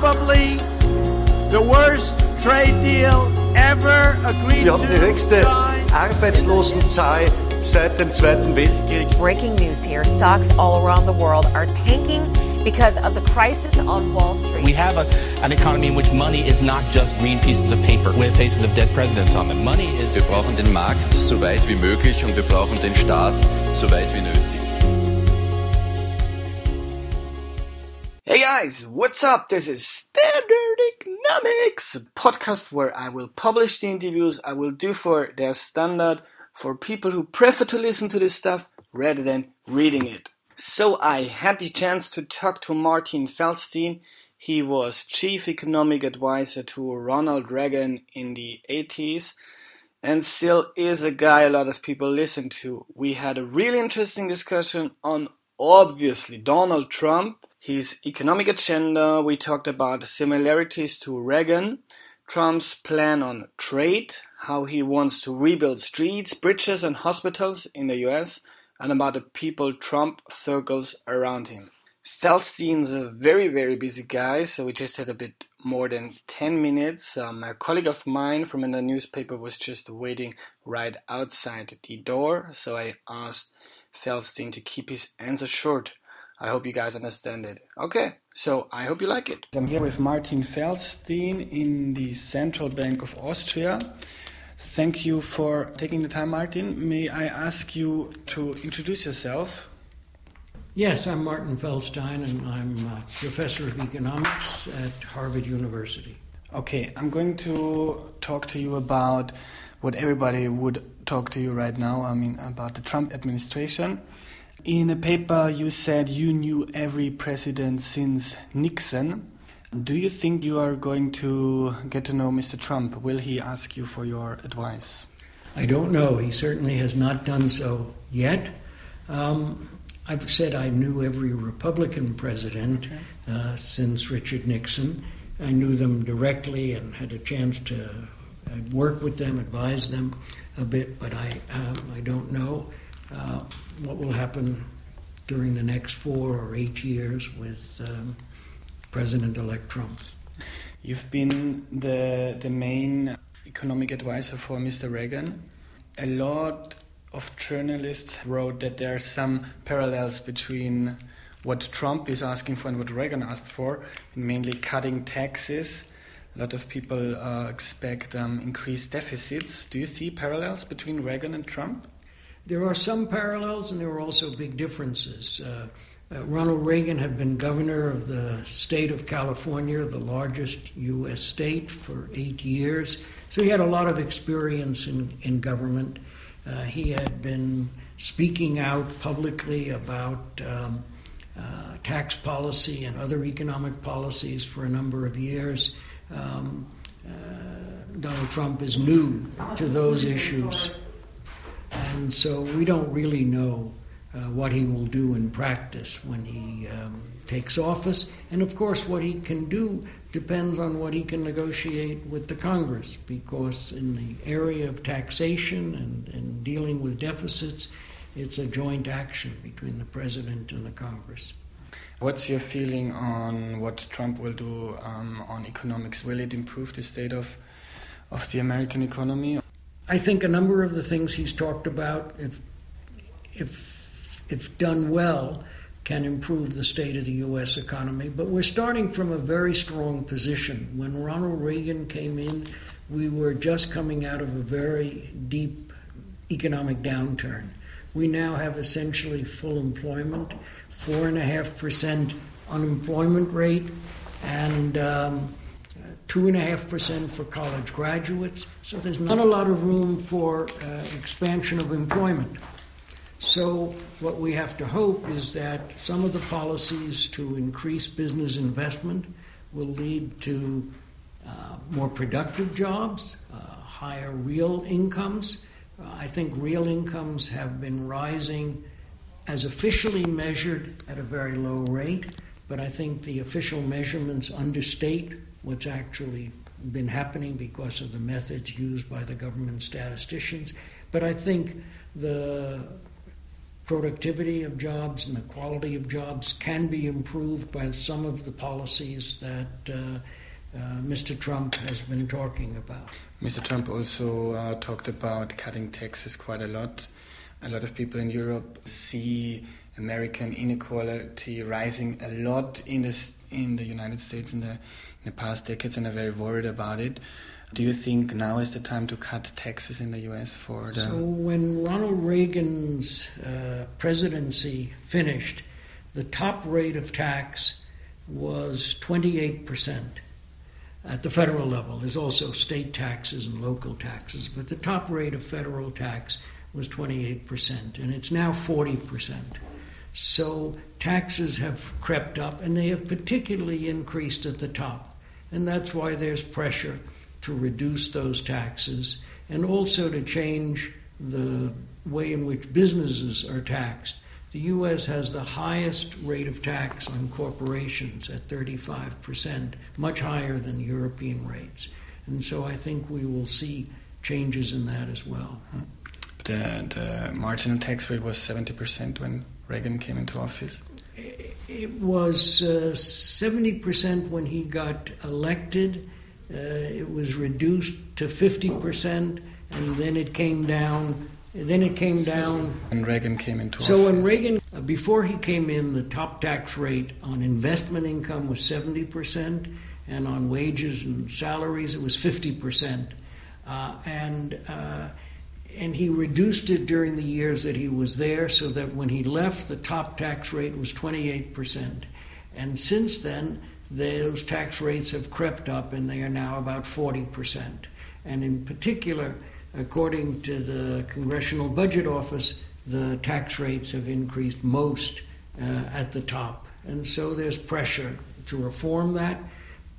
probably the worst trade deal ever agreed Wir haben die höchste Arbeitslosenzahl seit dem Zweiten Weltkrieg. Breaking news here stocks all around the world are tanking because of the crisis on Wall Street. We have a, an economy in which money is not just green pieces of paper with faces of dead presidents on them. Money is. Wir brauchen den Markt so weit wie möglich und wir brauchen den Staat so weit wie nötig. Hey guys, what's up? This is Standard Economics, podcast where I will publish the interviews I will do for Der Standard for people who prefer to listen to this stuff rather than reading it. So I had the chance to talk to Martin Feldstein. He was chief economic advisor to Ronald Reagan in the 80s and still is a guy a lot of people listen to. We had a really interesting discussion on obviously Donald Trump his economic agenda. We talked about similarities to Reagan, Trump's plan on trade, how he wants to rebuild streets, bridges, and hospitals in the US, and about the people Trump circles around him. Feldstein's a very, very busy guy, so we just had a bit more than 10 minutes. Um, a colleague of mine from the newspaper was just waiting right outside the door, so I asked Feldstein to keep his answer short. I hope you guys understand it. Okay, so I hope you like it. I'm here with Martin Feldstein in the Central Bank of Austria. Thank you for taking the time, Martin. May I ask you to introduce yourself? Yes, I'm Martin Feldstein, and I'm a professor of economics at Harvard University. Okay, I'm going to talk to you about what everybody would talk to you right now. I mean, about the Trump administration. In a paper, you said you knew every president since Nixon. Do you think you are going to get to know Mr. Trump? Will he ask you for your advice? I don't know. He certainly has not done so yet. Um, I've said I knew every Republican president uh, since Richard Nixon. I knew them directly and had a chance to uh, work with them, advise them a bit, but I, um, I don't know uh, what will happen during the next four or eight years with um, President elect Trump. You've been the, the main economic advisor for Mr. Reagan. A lot of journalists wrote that there are some parallels between what Trump is asking for and what Reagan asked for, mainly cutting taxes. A lot of people uh, expect um, increased deficits. Do you see parallels between Reagan and Trump? There are some parallels, and there are also big differences. Uh, uh, Ronald Reagan had been governor of the state of California, the largest U.S. state, for eight years. So he had a lot of experience in, in government. Uh, he had been speaking out publicly about um, uh, tax policy and other economic policies for a number of years. Um, uh, Donald Trump is new to those issues. And so we don't really know uh, what he will do in practice when he um, takes office. And of course, what he can do depends on what he can negotiate with the Congress, because in the area of taxation and, and dealing with deficits, it's a joint action between the president and the Congress. What's your feeling on what Trump will do um, on economics? Will it improve the state of, of the American economy? I think a number of the things he's talked about, if, if, if done well, can improve the state of the U.S. economy. But we're starting from a very strong position. When Ronald Reagan came in, we were just coming out of a very deep economic downturn. We now have essentially full employment, 4.5% unemployment rate, and um, 2.5% for college graduates. So there's not a lot of room for uh, expansion of employment. So, what we have to hope is that some of the policies to increase business investment will lead to uh, more productive jobs, uh, higher real incomes. Uh, I think real incomes have been rising as officially measured at a very low rate, but I think the official measurements understate what's actually been happening because of the methods used by the government statisticians. But I think the productivity of jobs and the quality of jobs can be improved by some of the policies that uh, uh, Mr. Trump has been talking about. Mr. Trump also uh, talked about cutting taxes quite a lot. A lot of people in Europe see American inequality rising a lot in the in the United States in the in the past decades, and are very worried about it. Do you think now is the time to cut taxes in the U.S. for the? So when Ronald Reagan's uh, presidency finished, the top rate of tax was 28 percent at the federal level. There's also state taxes and local taxes, but the top rate of federal tax was 28%, and it's now 40%. So taxes have crept up, and they have particularly increased at the top. And that's why there's pressure to reduce those taxes and also to change the way in which businesses are taxed. The U.S. has the highest rate of tax on corporations at 35%, much higher than European rates. And so I think we will see changes in that as well. The, the marginal tax rate was 70% when Reagan came into office? It was uh, 70% when he got elected. Uh, it was reduced to 50%, and then it came down then it came down. When Reagan came into so office. So when Reagan, uh, before he came in, the top tax rate on investment income was 70%, and on wages and salaries it was 50%. Uh, and, uh, and he reduced it during the years that he was there so that when he left, the top tax rate was 28%. And since then, those tax rates have crept up and they are now about 40%. And in particular, according to the Congressional Budget Office, the tax rates have increased most uh, at the top. And so there's pressure to reform that,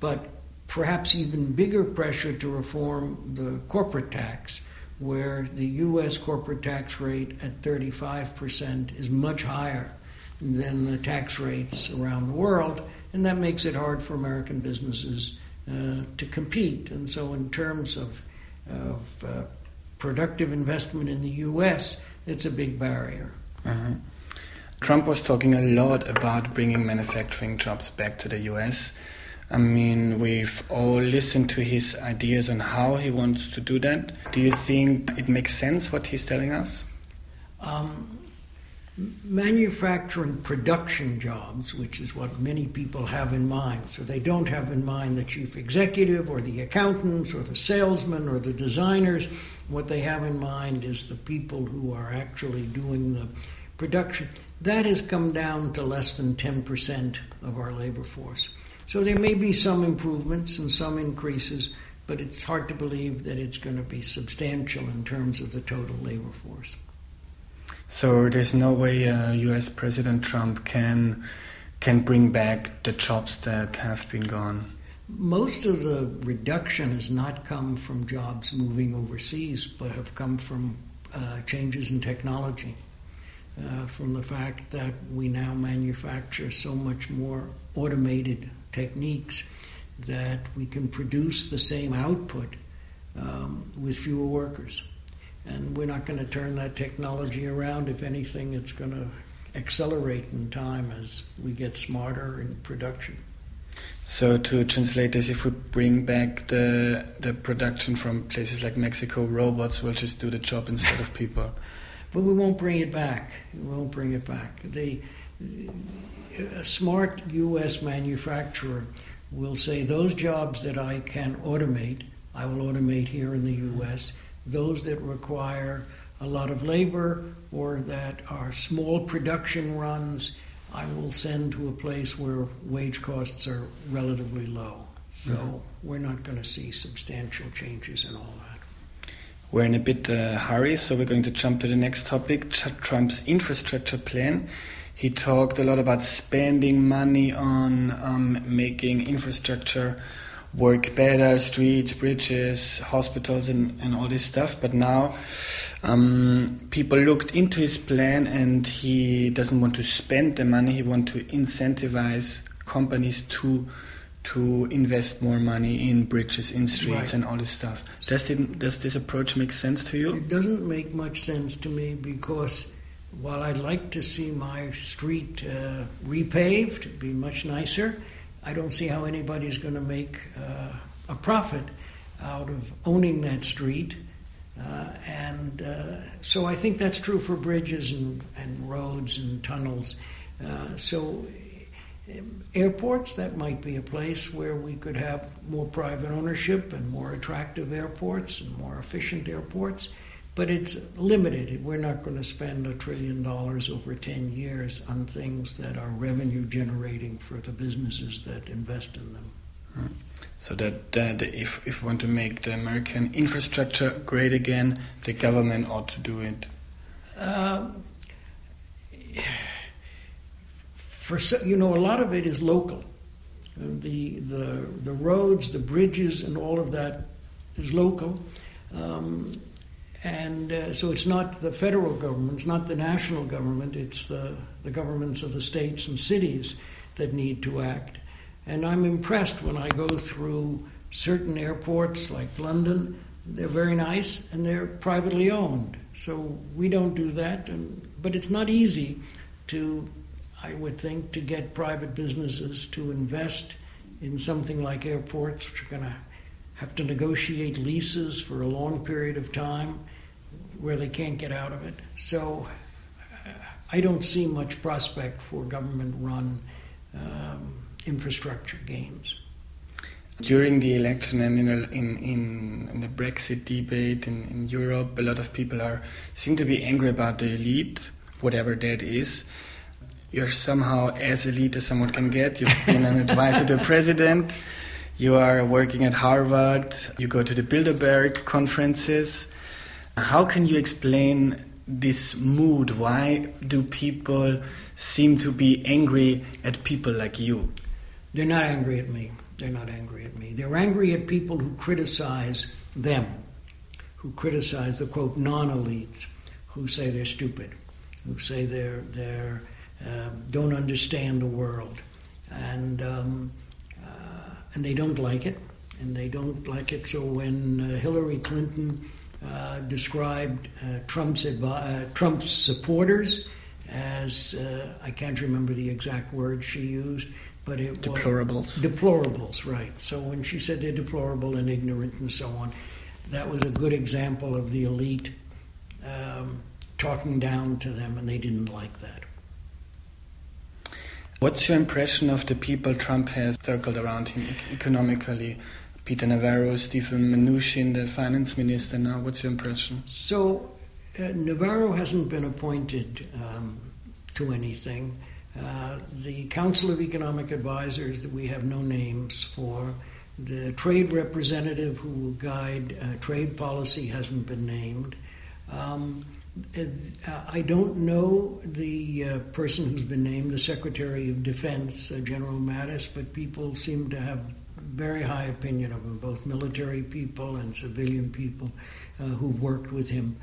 but perhaps even bigger pressure to reform the corporate tax, where the U.S. corporate tax rate at 35% is much higher than the tax rates around the world, and that makes it hard for American businesses uh, to compete. And so, in terms of, of uh, productive investment in the U.S., it's a big barrier. Uh-huh. Trump was talking a lot about bringing manufacturing jobs back to the U.S. I mean, we've all listened to his ideas on how he wants to do that. Do you think it makes sense what he's telling us? Um, manufacturing production jobs, which is what many people have in mind. So they don't have in mind the chief executive or the accountants or the salesmen or the designers. What they have in mind is the people who are actually doing the production. That has come down to less than 10% of our labor force. So there may be some improvements and some increases, but it's hard to believe that it's going to be substantial in terms of the total labor force. So there's no way uh, U.S. President Trump can can bring back the jobs that have been gone. Most of the reduction has not come from jobs moving overseas, but have come from uh, changes in technology. Uh, from the fact that we now manufacture so much more automated techniques that we can produce the same output um, with fewer workers. And we're not going to turn that technology around. If anything, it's going to accelerate in time as we get smarter in production. So to translate this, if we bring back the the production from places like Mexico, robots will just do the job instead of people. But we won't bring it back. We won't bring it back. The, a smart U.S. manufacturer will say those jobs that I can automate, I will automate here in the U.S those that require a lot of labor or that are small production runs, I will send to a place where wage costs are relatively low. So mm-hmm. we're not going to see substantial changes in all that. We're in a bit uh, hurry, so we're going to jump to the next topic Trump's infrastructure plan. He talked a lot about spending money on um, making infrastructure work better, streets, bridges, hospitals, and, and all this stuff. But now um, people looked into his plan and he doesn't want to spend the money, he wants to incentivize companies to to invest more money in bridges, in streets, right. and all this stuff. Does, it, does this approach make sense to you? It doesn't make much sense to me because while I'd like to see my street uh, repaved, be much nicer, I don't see how anybody's going to make uh, a profit out of owning that street. Uh, and uh, so I think that's true for bridges and, and roads and tunnels. Uh, so airports, that might be a place where we could have more private ownership and more attractive airports and more efficient airports. But it's limited. We're not going to spend a trillion dollars over 10 years on things that are revenue generating for the businesses that invest in them. So that, that if, if we want to make the American infrastructure great again, the government ought to do it. Uh, for you know, a lot of it is local. The the the roads, the bridges, and all of that is local. Um, and uh, so it's not the federal government, it's not the national government, it's the, the governments of the states and cities that need to act. And I'm impressed when I go through certain airports like London, they're very nice and they're privately owned. So we don't do that, and, but it's not easy to, I would think, to get private businesses to invest in something like airports, which are going to have to negotiate leases for a long period of time where they can't get out of it. So I don't see much prospect for government run um, infrastructure gains. During the election and in, in, in the Brexit debate in, in Europe, a lot of people are seem to be angry about the elite, whatever that is. You're somehow as elite as someone can get. You've been an advisor to the president. You are working at Harvard. You go to the Bilderberg conferences. How can you explain this mood? Why do people seem to be angry at people like you? They're not angry at me. They're not angry at me. They're angry at people who criticize them, who criticize the quote non elites, who say they're stupid, who say they're they're uh, don't understand the world, and um, and they don't like it, and they don't like it. So when uh, Hillary Clinton uh, described uh, Trump's, advi- uh, Trump's supporters as I can't remember the exact word she used, but it was deplorables. was deplorables, right? So when she said they're deplorable and ignorant and so on, that was a good example of the elite um, talking down to them, and they didn't like that. What's your impression of the people Trump has circled around him economically? Peter Navarro, Steven Mnuchin, the finance minister now. What's your impression? So, uh, Navarro hasn't been appointed um, to anything. Uh, the Council of Economic Advisors that we have no names for. The trade representative who will guide uh, trade policy hasn't been named. Um, I don't know the uh, person who's been named, the Secretary of Defense, uh, General Mattis, but people seem to have very high opinion of him, both military people and civilian people uh, who've worked with him.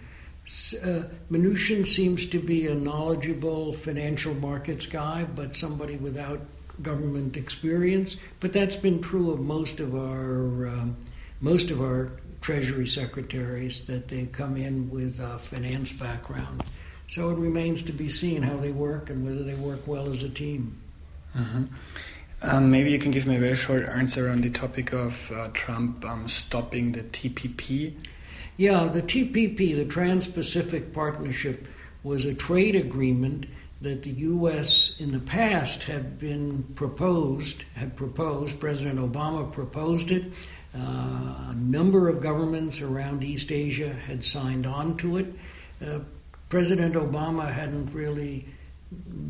Uh, Mnuchin seems to be a knowledgeable financial markets guy, but somebody without government experience. But that's been true of most of our um, most of our Treasury secretaries that they come in with a finance background. So it remains to be seen how they work and whether they work well as a team. Mm-hmm. Um, maybe you can give me a very short answer on the topic of uh, Trump um, stopping the TPP. Yeah, the TPP, the Trans Pacific Partnership, was a trade agreement that the U.S. in the past had been proposed, had proposed, President Obama proposed it. Uh, a number of governments around East Asia had signed on to it. Uh, President Obama hadn't really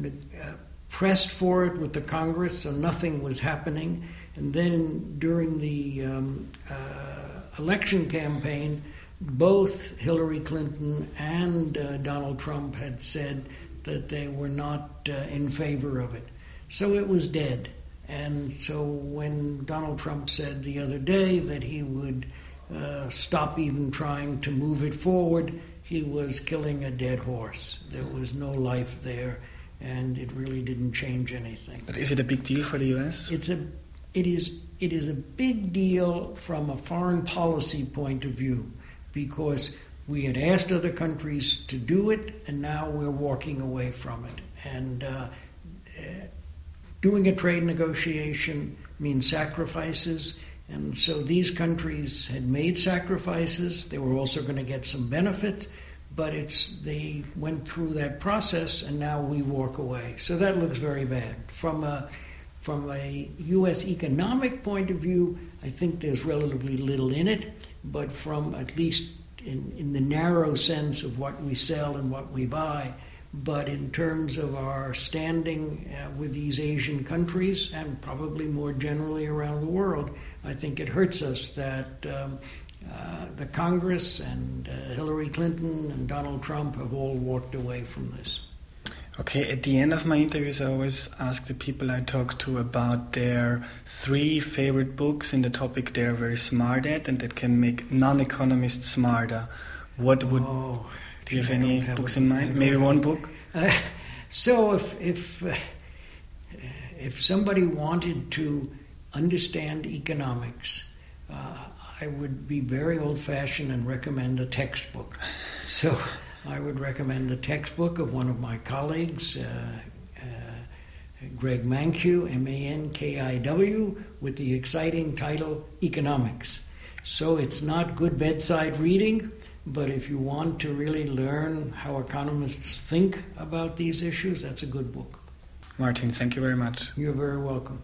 uh, pressed for it with the Congress, so nothing was happening. And then during the um, uh, election campaign, both Hillary Clinton and uh, Donald Trump had said that they were not uh, in favor of it. So it was dead. And so when Donald Trump said the other day that he would uh, stop even trying to move it forward, he was killing a dead horse. There was no life there and it really didn't change anything. But is it a big deal for the U.S.? It's a, it is, it is a big deal from a foreign policy point of view, because we had asked other countries to do it, and now we're walking away from it. And uh, doing a trade negotiation means sacrifices. And so these countries had made sacrifices. They were also going to get some benefit, but it's they went through that process, and now we walk away. So that looks very bad from a from a U.S. economic point of view. I think there's relatively little in it, but from at least in, in the narrow sense of what we sell and what we buy, but in terms of our standing uh, with these Asian countries and probably more generally around the world, I think it hurts us that um, uh, the Congress and uh, Hillary Clinton and Donald Trump have all walked away from this. Okay, at the end of my interviews, I always ask the people I talk to about their three favorite books in the topic they're very smart at and that can make non economists smarter. What would. Oh do you have any books in mind? Maybe one book. Uh, so if if uh, if somebody wanted to understand economics, uh, I would be very old-fashioned and recommend a textbook. So I would recommend the textbook of one of my colleagues. Uh, uh, Greg Mankiw, M A N K I W, with the exciting title Economics. So it's not good bedside reading, but if you want to really learn how economists think about these issues, that's a good book. Martin, thank you very much. You're very welcome.